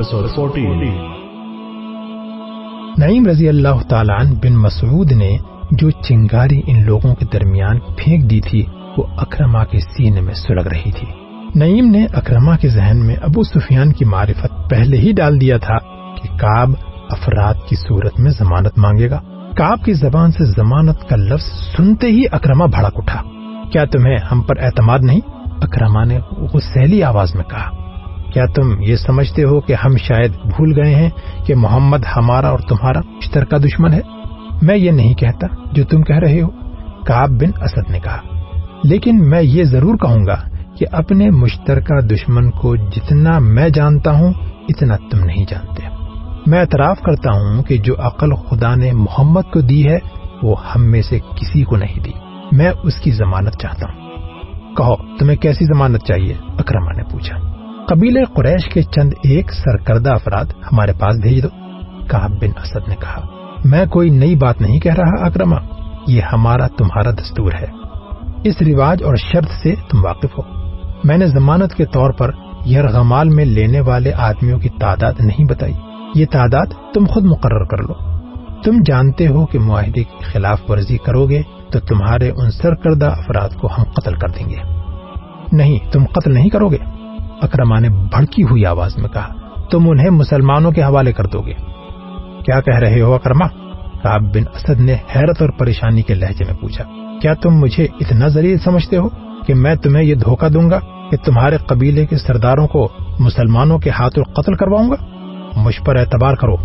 14. نعیم رضی اللہ تعالیٰ عنہ بن مسعود نے جو چنگاری ان لوگوں کے درمیان پھینک دی تھی، وہ اکرما کے سینے میں سلگ رہی تھی۔ نعیم نے اکرما کے ذہن میں ابو سفیان کی معرفت پہلے ہی ڈال دیا تھا کہ کاب افراد کی صورت میں ضمانت مانگے گا۔ کاب کی زبان سے ضمانت کا لفظ سنتے ہی اکرما بھڑک اٹھا۔ کیا تمہیں ہم پر اعتماد نہیں؟ اکرما نے غسیلی آواز میں کہا۔ کیا تم یہ سمجھتے ہو کہ ہم شاید بھول گئے ہیں کہ محمد ہمارا اور تمہارا مشترکہ دشمن ہے؟ میں یہ نہیں کہتا جو تم کہہ رہے ہو۔ کاب بن اسد نے کہا، لیکن میں یہ ضرور کہوں گا کہ اپنے مشترکہ دشمن کو جتنا میں جانتا ہوں، اتنا تم نہیں جانتے۔ میں اعتراف کرتا ہوں کہ جو عقل خدا نے محمد کو دی ہے، وہ ہم میں سے کسی کو نہیں دی۔ میں اس کی ضمانت چاہتا ہوں۔ کہو، تمہیں کیسی ضمانت چاہیے؟ اکرما نے پوچھا۔ قبیل قریش کے چند ایک سرکردہ افراد ہمارے پاس بھیج دو۔ کہاب بن اسد نے کہا، میں کوئی نئی بات نہیں کہہ رہا اکرما یہ ہمارا تمہارا دستور ہے۔ اس رواج اور شرط سے تم واقف ہو۔ میں نے ضمانت کے طور پر یرغمال میں لینے والے آدمیوں کی تعداد نہیں بتائی۔ یہ تعداد تم خود مقرر کر لو۔ تم جانتے ہو کہ معاہدے کی خلاف ورزی کرو گے تو تمہارے ان سرکردہ افراد کو ہم قتل کر دیں گے۔ نہیں، تم قتل نہیں کرو گے۔ اکرما نے بھڑکی ہوئی آواز میں کہا، تم انہیں مسلمانوں کے حوالے کر دو گے. کیا کہہ رہے ہو اکرما؟ کاب بن اسد نے حیرت اور پریشانی کے لہجے میں پوچھا، کیا تم مجھے اتنا ذریعہ سمجھتے ہو کہ میں تمہیں یہ دھوکہ دوں گا کہ تمہارے قبیلے کے سرداروں کو مسلمانوں کے ہاتھوں قتل کرواؤں گا؟ مجھ پر اعتبار کرو۔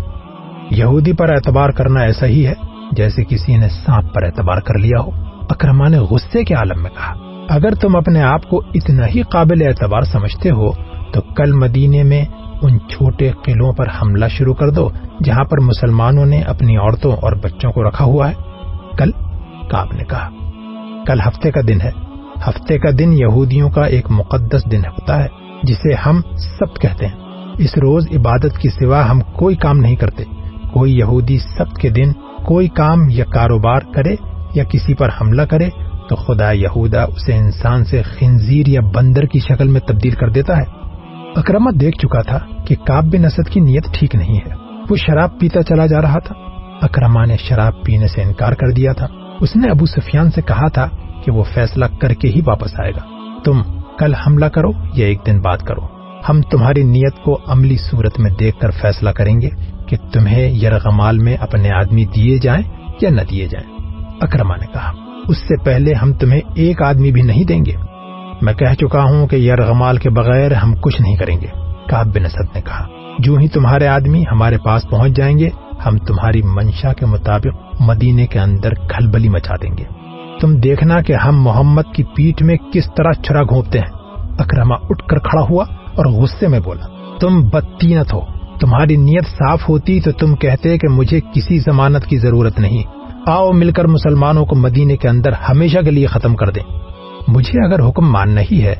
یہودی پر اعتبار کرنا ایسا ہی ہے جیسے کسی نے سانپ پر اعتبار کر لیا ہو۔ اکرما نے غصے کے عالم میں کہا اگر تم اپنے آپ کو اتنا ہی قابل اعتبار سمجھتے ہو، تو کل مدینے میں ان چھوٹے قلعوں پر حملہ شروع کر دو، جہاں پر مسلمانوں نے اپنی عورتوں اور بچوں کو رکھا ہوا ہے۔ کل کاب نے کہا۔ کل ہفتے کا دن ہے۔ ہفتے کا دن یہودیوں کا ایک مقدس دن ہوتا ہے، جسے ہم سب کہتے ہیں۔ اس روز عبادت کی سوا ہم کوئی کام نہیں کرتے۔ کوئی یہودی سب کے دن کوئی کام یا کاروبار کرے یا کسی پر حملہ کرے تو خدا یہودا اسے انسان سے خنزیر یا بندر کی شکل میں تبدیل کر دیتا ہے۔ اکرمت دیکھ چکا تھا کہ کاب بن اسد کی نیت ٹھیک نہیں ہے۔ وہ شراب پیتا چلا جا رہا تھا۔ اکرما نے شراب پینے سے انکار کر دیا تھا۔ اس نے ابو سفیان سے کہا تھا کہ وہ فیصلہ کر کے ہی واپس آئے گا۔ تم کل حملہ کرو یا ایک دن بعد کرو۔ ہم تمہاری نیت کو عملی صورت میں دیکھ کر فیصلہ کریں گے کہ تمہیں یرغمال میں اپنے آدمی دیے جائیں یا نہ دیے جائیں۔ اکرما نے کہا۔ اس سے پہلے ہم تمہیں ایک آدمی بھی نہیں دیں گے۔ میں کہہ چکا ہوں کہ یرغمال کے بغیر ہم کچھ نہیں کریں گے۔ کاب بن اسد نے کہا، جو ہی تمہارے آدمی ہمارے پاس پہنچ جائیں گے، ہم تمہاری منشا کے مطابق مدینے کے اندر کھلبلی مچا دیں گے۔ تم دیکھنا کہ ہم محمد کی پیٹ میں کس طرح چھرا گھونپتے ہیں۔ اکرما اٹھ کر کھڑا ہوا اور غصے میں بولا، تم بدتینت ہو، تمہاری نیت صاف ہوتی تو تم کہتے کہ مجھے کسی ضمانت کی ضرورت نہیں۔ آؤ مل کر مسلمانوں کو مدینے کے اندر ہمیشہ کے لیے ختم کر دیں۔ مجھے اگر حکم ماننا ہی ہے،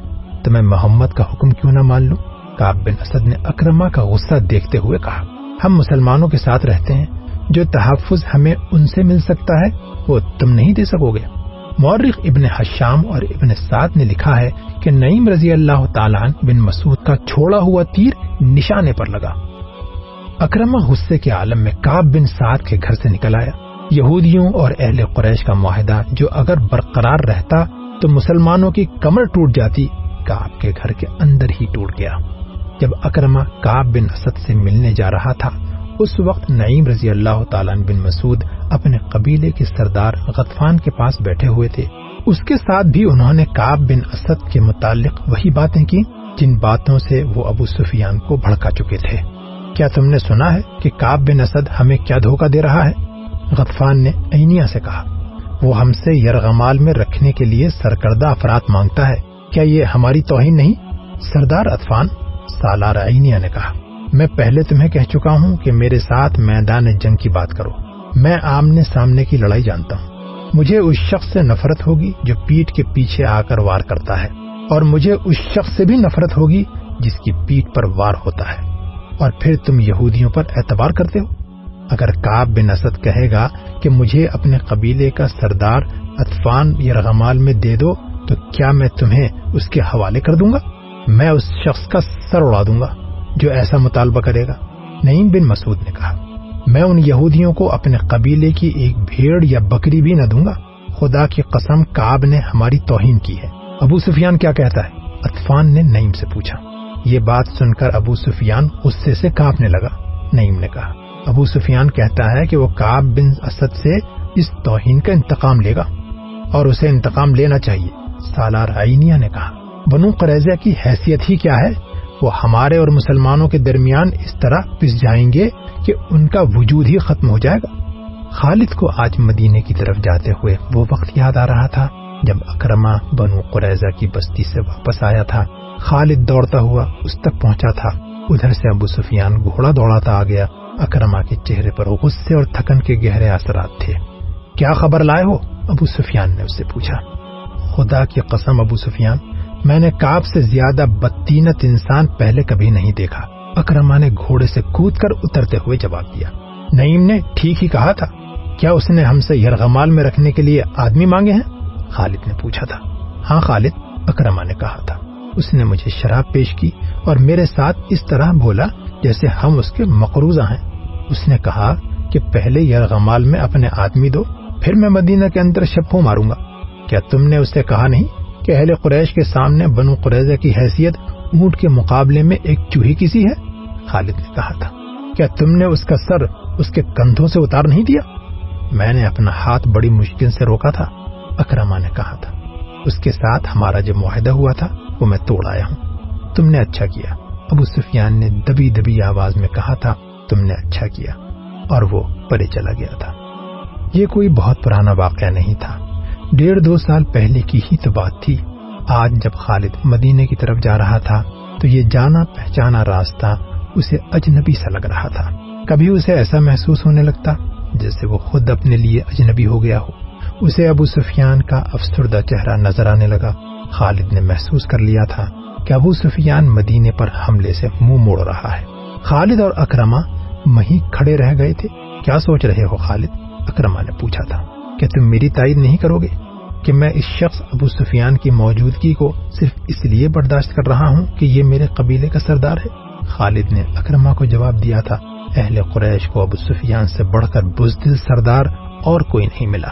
تو میں محمد کا حکم کیوں نہ مان لوں؟ کاب بن اسد نے اکرما کا غصہ دیکھتے ہوئے کہا، ہم مسلمانوں کے ساتھ رہتے ہیں، جو تحفظ ہمیں ان سے مل سکتا ہے، وہ تم نہیں دے سکو گے۔ مورخ ابن حشام اور ابن سعد نے لکھا ہے کہ نعیم رضی اللہ تعالیٰ بن مسعود کا چھوڑا ہوا تیر نشانے پر لگا۔ اکرما غصے کے عالم میں کاب بن سعد کے گھر سے نکل آیا۔ یہودیوں اور اہل قریش کا معاہدہ جو اگر برقرار رہتا تو مسلمانوں کی کمر ٹوٹ جاتی کاب کے گھر کے اندر ہی ٹوٹ گیا۔ جب اکرما کاب بن اسد سے ملنے جا رہا تھا، اس وقت نعیم رضی اللہ تعالیٰ بن مسعود اپنے قبیلے کے سردار غطفان کے پاس بیٹھے ہوئے تھے۔ اس کے ساتھ بھی انہوں نے کاب بن اسد کے متعلق وہی باتیں کی جن باتوں سے وہ ابو سفیان کو بھڑکا چکے تھے۔ کیا تم نے سنا ہے کہ کاب بن اسد ہمیں کیا دھوکہ دے رہا ہے؟ غطفان نے اینیا سے کہا، وہ ہم سے یرغمال میں رکھنے کے لیے سرکردہ افراد مانگتا ہے۔ کیا یہ ہماری توہین نہیں؟ سردار اطفان سالار عینیا نے کہا، میں پہلے تمہیں کہہ چکا ہوں کہ میرے ساتھ میدان جنگ کی بات کرو۔ میں آمنے سامنے کی لڑائی جانتا ہوں۔ مجھے اس شخص سے نفرت ہوگی جو پیٹ کے پیچھے آ کر وار کرتا ہے، اور مجھے اس شخص سے بھی نفرت ہوگی جس کی پیٹ پر وار ہوتا ہے۔ اور پھر تم یہودیوں پر اعتبار کرتے ہو؟ اگر کاب بن اسد کہے گا کہ مجھے اپنے قبیلے کا سردار اطفان یرغمال میں دے دو، تو کیا میں تمہیں اس کے حوالے کر دوں گا؟ میں اس شخص کا سر اڑا دوں گا جو ایسا مطالبہ کرے گا۔ نعیم بن مسعود نے کہا، میں ان یہودیوں کو اپنے قبیلے کی ایک بھیڑ یا بکری بھی نہ دوں گا۔ خدا کی قسم کاب نے ہماری توہین کی ہے۔ ابو سفیان کیا کہتا ہے؟ اطفان نے نعیم سے پوچھا۔ یہ بات سن کر ابو سفیان غصے سے کاپنے لگا۔ نعیم نے کہا ابو سفیان کہتا ہے کہ وہ کاب بن اسد سے اس توہین کا انتقام لے گا اور اسے انتقام لینا چاہیے۔ سالار آئینیا نے کہا، بنو قریضہ کی حیثیت ہی کیا ہے؟ وہ ہمارے اور مسلمانوں کے درمیان اس طرح پس جائیں گے کہ ان کا وجود ہی ختم ہو جائے گا۔ خالد کو آج مدینے کی طرف جاتے ہوئے وہ وقت یاد آ رہا تھا جب اکرما بنو قریضہ کی بستی سے واپس آیا تھا۔ خالد دوڑتا ہوا اس تک پہنچا تھا۔ ادھر سے ابو سفیان گھوڑا دوڑاتا آ گیا۔ اکرما کے چہرے پر غصے اور تھکن کے گہرے اثرات تھے۔ کیا خبر لائے ہو؟ ابو سفیان نے اس سے پوچھا۔ خدا کی قسم ابو سفیان، میں نے کاب سے زیادہ بدتینت انسان پہلے کبھی نہیں دیکھا۔ اکرما نے گھوڑے سے کود کر اترتے ہوئے جواب دیا۔ نعیم نے ٹھیک ہی کہا تھا۔ کیا اس نے ہم سے یرغمال میں رکھنے کے لیے آدمی مانگے ہیں؟ خالد نے پوچھا تھا۔ ہاں خالد اکرما نے کہا تھا۔ اس نے مجھے شراب پیش کی اور میرے ساتھ اس طرح بولا جیسے ہم اس کے مقروضہ ہیں۔ اس نے کہا کہ پہلے یرغمال میں اپنے آدمی دو، پھر میں مدینہ کے اندر شپو ماروں گا۔ کیا تم نے اسے کہا نہیں کہ اہل قریش کے سامنے بنو قریضہ کی حیثیت اونٹ کے مقابلے میں ایک چوہی کسی ہے؟ خالد نے کہا تھا۔ کیا تم نے اس کا سر اس کے کندھوں سے اتار نہیں دیا؟ میں نے اپنا ہاتھ بڑی مشکل سے روکا تھا اکرما نے کہا تھا۔ اس کے ساتھ ہمارا جو معاہدہ ہوا تھا وہ میں توڑ آیا۔ ہوں تم نے اچھا کیا۔ ابو سفیان نے دبی دبی آواز میں کہا تھا، تم نے اچھا کیا۔ اور وہ پرے چلا گیا تھا۔ یہ کوئی بہت پرانا واقعہ نہیں تھا۔ ڈیڑھ دو سال پہلے کی ہی تو بات تھی۔ آج جب خالد مدینے کی طرف جا رہا تھا، تو یہ جانا پہچانا راستہ اسے اجنبی سا لگ رہا تھا۔ کبھی اسے ایسا محسوس ہونے لگتا جیسے وہ خود اپنے لیے اجنبی ہو گیا ہو۔ اسے ابو سفیان کا افسردہ چہرہ نظر آنے لگا۔ خالد نے محسوس کر لیا تھا کہ ابو سفیان مدینے پر حملے سے منہ مو موڑ رہا ہے۔ خالد اور اکرما وہیں کھڑے رہ گئے تھے۔ کیا سوچ رہے ہو خالد؟ اکرما نے پوچھا تھا۔ کیا تم میری تائید نہیں کرو گے کہ میں اس شخص ابو سفیان کی موجودگی کو صرف اس لیے برداشت کر رہا ہوں کہ یہ میرے قبیلے کا سردار ہے؟ خالد نے اکرما کو جواب دیا تھا۔ اہل قریش کو ابو سفیان سے بڑھ کر بزدل سردار اور کوئی نہیں ملا۔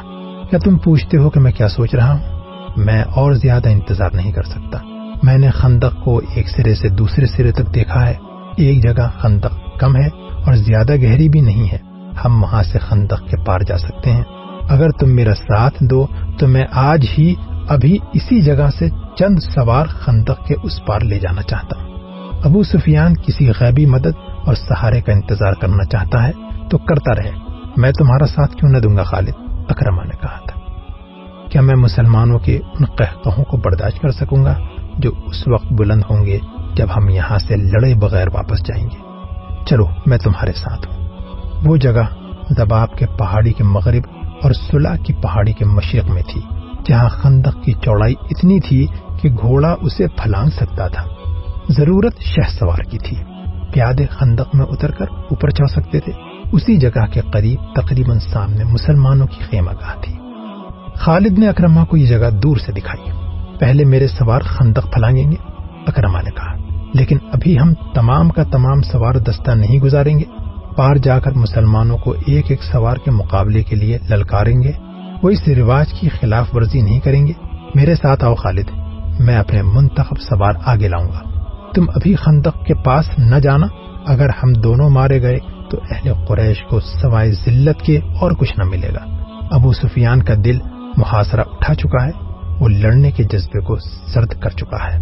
کیا تم پوچھتے ہو کہ میں کیا سوچ رہا ہوں؟ میں اور زیادہ انتظار نہیں کر سکتا۔ میں نے خندق کو ایک سرے سے دوسرے سرے تک دیکھا ہے۔ ایک جگہ خندق کم ہے اور زیادہ گہری بھی نہیں ہے۔ ہم وہاں سے خندق کے پار جا سکتے ہیں۔ اگر تم میرا ساتھ دو، تو میں آج ہی ابھی اسی جگہ سے چند سوار خندق کے اس پار لے جانا چاہتا ہوں۔ ابو سفیان کسی غیبی مدد اور سہارے کا انتظار کرنا چاہتا ہے تو کرتا رہے۔ میں تمہارا ساتھ کیوں نہ دوں گا خالد؟ اکرما نے کہا۔ کیا میں مسلمانوں کے ان قہقہوں کو برداشت کر سکوں گا جو اس وقت بلند ہوں گے جب ہم یہاں سے لڑے بغیر واپس جائیں گے؟ چلو، میں تمہارے ساتھ ہوں۔ وہ جگہ دباب کے پہاڑی کے مغرب اور سلح کی پہاڑی کے مشرق میں تھی، جہاں خندق کی چوڑائی اتنی تھی کہ گھوڑا اسے پھلانگ سکتا تھا۔ ضرورت شہ سوار کی تھی۔ پیادے خندق میں اتر کر اوپر چڑھ سکتے تھے۔ اسی جگہ کے قریب تقریباً سامنے مسلمانوں کی خیمہ گاہ تھی۔ خالد نے اکرما کو یہ جگہ دور سے دکھائی۔ پہلے میرے سوار خندق پھلانگیں گے اکرما نے کہا۔ لیکن ابھی ہم تمام کا تمام سوار دستہ نہیں گزاریں گے۔ پار جا کر مسلمانوں کو ایک ایک سوار کے مقابلے کے لیے للکاریں گے۔ وہ اس رواج کی خلاف ورزی نہیں کریں گے۔ میرے ساتھ آؤ خالد، میں اپنے منتخب سوار آگے لاؤں گا۔ تم ابھی خندق کے پاس نہ جانا۔ اگر ہم دونوں مارے گئے تو اہل قریش کو سوائے ذلت کے اور کچھ نہ ملے گا۔ ابو سفیان کا دل محاصرہ اٹھا چکا ہے، وہ لڑنے کے جذبے کو سرد کر چکا ہے۔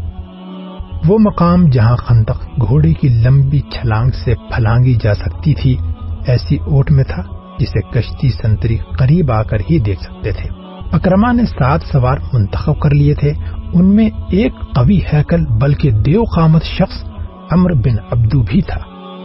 وہ مقام جہاں خندق گھوڑے کی لمبی چھلانگ سے پھلانگی جا سکتی تھی، ایسی اوٹ میں تھا جسے کشتی سنتری قریب آ کر ہی دیکھ سکتے تھے۔ اکرما نے سات سوار منتخب کر لیے تھے۔ ان میں ایک قوی ہیکل بلکہ دیو قامت شخص امر بن ابدو بھی تھا،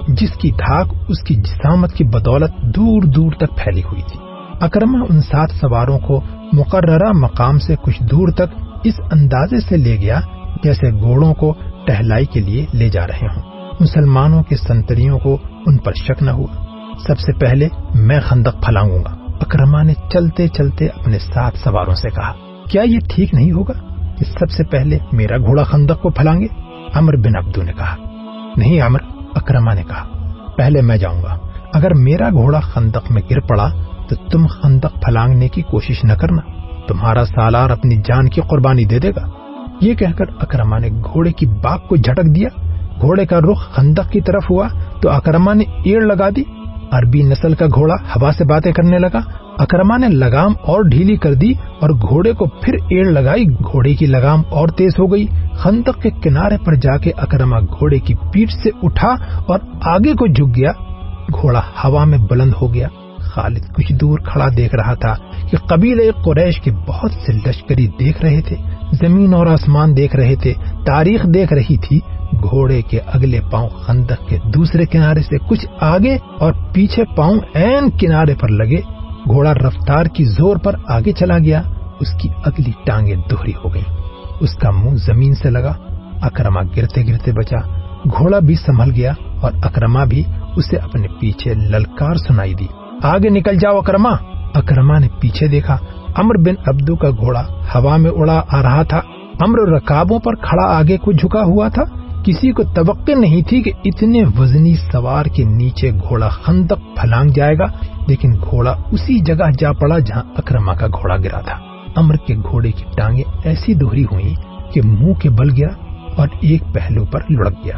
جس کی دھاک اس کی جسامت کی بدولت دور دور تک پھیلی ہوئی تھی۔ اکرما ان سات سواروں کو مقررہ مقام سے کچھ دور تک اس اندازے سے لے گیا جیسے گھوڑوں کو ٹہلائی کے لیے لے جا رہے ہوں۔ مسلمانوں کے سنتریوں کو ان پر شک نہ ہوا۔ سب سے پہلے میں خندق پھلانگوں گا۔ اکرما نے چلتے چلتے اپنے سات سواروں سے کہا، کیا یہ ٹھیک نہیں ہوگا کہ سب سے پہلے میرا گھوڑا خندق کو پھلانگے؟ امر بن ابدو نے کہا، نہیں امر اکرما نے کہا، پہلے میں جاؤں گا۔ اگر میرا گھوڑا خندق میں گر پڑا تو تم خندق پھلانگنے کی کوشش نہ کرنا۔ تمہارا سالار اپنی جان کی قربانی دے دے گا۔ یہ کہہ کر اکرما نے گھوڑے کی باغ کو جھٹک دیا۔ گھوڑے کا رخ خندق کی طرف ہوا تو اکرما نے ایڑ لگا دی۔ عربی نسل کا گھوڑا ہوا سے باتیں کرنے لگا۔ اکرما نے لگام اور ڈھیلی کر دی اور گھوڑے کو پھر ایڑ لگائی۔ گھوڑے کی لگام اور تیز ہو گئی۔ خندق کے کنارے پر جا کے اکرما گھوڑے کی پیٹ سے اٹھا اور آگے کو جھک گیا۔ گھوڑا ہوا میں بلند ہو گیا۔ خالد کچھ دور کھڑا دیکھ رہا تھا کہ قبیلے قریش کے بہت سے لشکری دیکھ رہے تھے، زمین اور آسمان دیکھ رہے تھے، تاریخ دیکھ رہی تھی۔ گھوڑے کے اگلے پاؤں خندق کے دوسرے کنارے سے کچھ آگے اور پیچھے پاؤں این کنارے پر لگے۔ گھوڑا رفتار کی زور پر آگے چلا گیا، اس کی اگلی ٹانگیں دوہری ہو گئی اس کا منہ زمین سے لگا اکرما گرتے گرتے بچا۔ گھوڑا بھی سنبھل گیا اور اکرما بھی اسے اپنے پیچھے للکار سنائی دی۔ آگے نکل جاؤ اکرما۔ اکرما نے پیچھے دیکھا امر بن ابدو کا گھوڑا ہوا میں اڑا آ رہا تھا۔ امر رکابوں پر کھڑا آگے کو جھکا ہوا تھا۔ کسی کو توقع نہیں تھی کہ اتنے وزنی سوار کے نیچے گھوڑا خندق پھلانگ جائے گا، لیکن گھوڑا اسی جگہ جا پڑا جہاں اکرما کا گھوڑا گرا تھا۔ امر کے گھوڑے کی ٹانگیں ایسی دوہری ہوئی کہ منہ کے بل گیا اور ایک پہلو پر لڑک گیا۔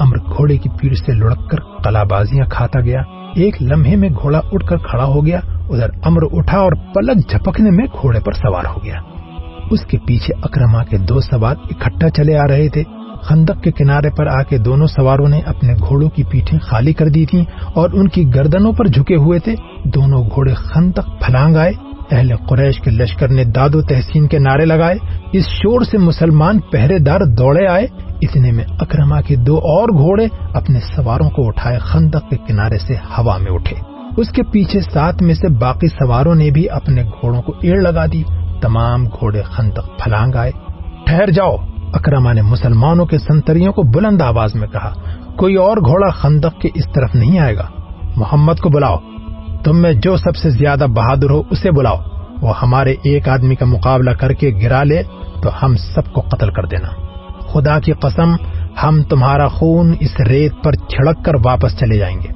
امر گھوڑے کی پیڑ سے لڑک کر کلا بازیاں کھاتا گیا۔ ایک لمحے میں گھوڑا اٹھ کر کھڑا ہو گیا، ادھر امر اٹھا اور پلک جھپکنے میں گھوڑے پر سوار ہو گیا۔ اس کے پیچھے اکرما کے دو سوار اکٹھا چلے آ رہے تھے۔ خندق کے کنارے پر آ کے دونوں سواروں نے اپنے گھوڑوں کی پیٹھیں خالی کر دی تھیں اور ان کی گردنوں پر جھکے ہوئے تھے۔ دونوں گھوڑے خندق پھلانگ آئے۔ اہل قریش کے لشکر نے داد و تحسین کے نعرے لگائے، اس شور سے مسلمان پہرے دار دوڑے آئے، اتنے میں اکرما کے دو اور گھوڑے اپنے سواروں کو اٹھائے خندق کے کنارے سے ہوا میں اٹھے۔ اس کے پیچھے ساتھ میں سے باقی سواروں نے بھی اپنے گھوڑوں کو ایڑ لگا دی۔ تمام گھوڑے خندق پھلانگ آئے۔ ٹھہر جاؤ اکرما نے مسلمانوں کے سنتریوں کو بلند آواز میں کہا، کوئی اور گھوڑا خندق کے اس طرف نہیں آئے گا۔ محمد کو بلاؤ۔ تم میں جو سب سے زیادہ بہادر ہو اسے بلاؤ۔ وہ ہمارے ایک آدمی کا مقابلہ کر کے گرا لے تو ہم سب کو قتل کر دینا۔ خدا کی قسم، ہم تمہارا خون اس ریت پر چھڑک کر واپس چلے جائیں گے۔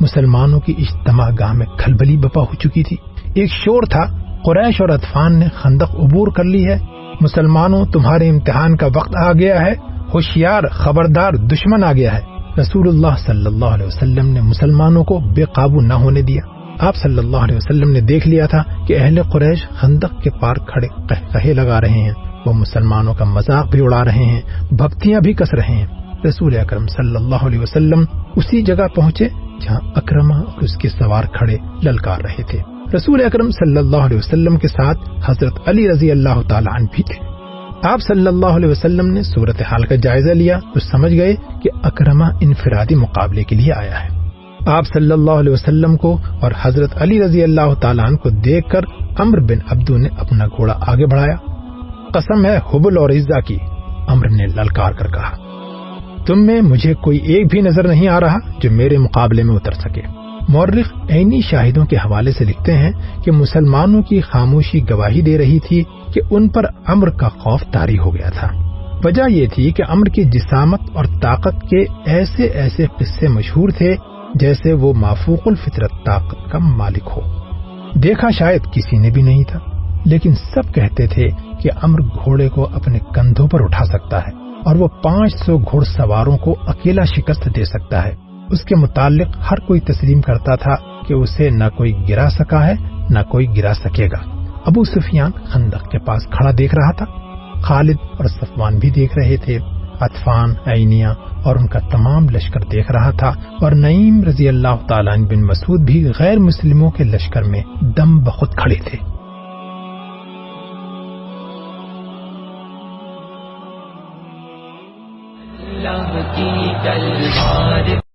مسلمانوں کی اجتماع گاہ میں کھلبلی بپا ہو چکی تھی۔ ایک شور تھا، قریش اور اطفان نے خندق عبور کر لی ہے۔ مسلمانوں، تمہارے امتحان کا وقت آ گیا ہے۔ ہوشیار، خبردار، دشمن آ گیا ہے۔ رسول اللہ صلی اللہ علیہ وسلم نے مسلمانوں کو بے قابو نہ ہونے دیا۔ آپ صلی اللہ علیہ وسلم نے دیکھ لیا تھا کہ اہل قریش خندق کے پار کھڑے کہے لگا رہے ہیں۔ وہ مسلمانوں کا مذاق بھی اڑا رہے ہیں، بھکتیاں بھی کس رہے ہیں۔ رسول اکرم صلی اللہ علیہ وسلم اسی جگہ پہنچے جہاں اکرما اور اس کے سوار کھڑے للکار رہے تھے۔ رسول اکرم صلی اللہ علیہ وسلم کے ساتھ حضرت علی رضی اللہ تعالیٰ عنہ بھی تھے۔ آپ صلی اللہ علیہ وسلم نے صورت حال کا جائزہ لیا تو سمجھ گئے کہ اکرما انفرادی مقابلے کے لیے آیا ہے۔ آپ صلی اللہ علیہ وسلم کو اور حضرت علی رضی اللہ تعالیٰ عنہ کو دیکھ کر امر بن عبدو نے اپنا گھوڑا آگے بڑھایا۔ قسم ہے حبل اور عزا کی۔ امر نے للکار کر کہا، تم میں مجھے کوئی ایک بھی نظر نہیں آ رہا جو میرے مقابلے میں اتر سکے۔ مورخ عینی شاہدوں کے حوالے سے لکھتے ہیں کہ مسلمانوں کی خاموشی گواہی دے رہی تھی کہ ان پر امر کا خوف تاری ہو گیا تھا۔ وجہ یہ تھی کہ امر کی جسامت اور طاقت کے ایسے ایسے قصے مشہور تھے جیسے وہ مافوق الفطرت طاقت کا مالک ہو۔ دیکھا شاید کسی نے بھی نہیں تھا، لیکن سب کہتے تھے کہ امر گھوڑے کو اپنے کندھوں پر اٹھا سکتا ہے اور وہ پانچ سو گھوڑ سواروں کو اکیلا شکست دے سکتا ہے۔ اس کے متعلق ہر کوئی تسلیم کرتا تھا کہ اسے نہ کوئی گرا سکا ہے، نہ کوئی گرا سکے گا۔ ابو سفیان خندق کے پاس کھڑا دیکھ رہا تھا۔ خالد اور صفوان بھی دیکھ رہے تھے۔ اطفان عینیا اور ان کا تمام لشکر دیکھ رہا تھا اور نعیم رضی اللہ تعالیٰ بن مسعود بھی غیر مسلموں کے لشکر میں دم بخود کھڑے تھے۔ اللہ کی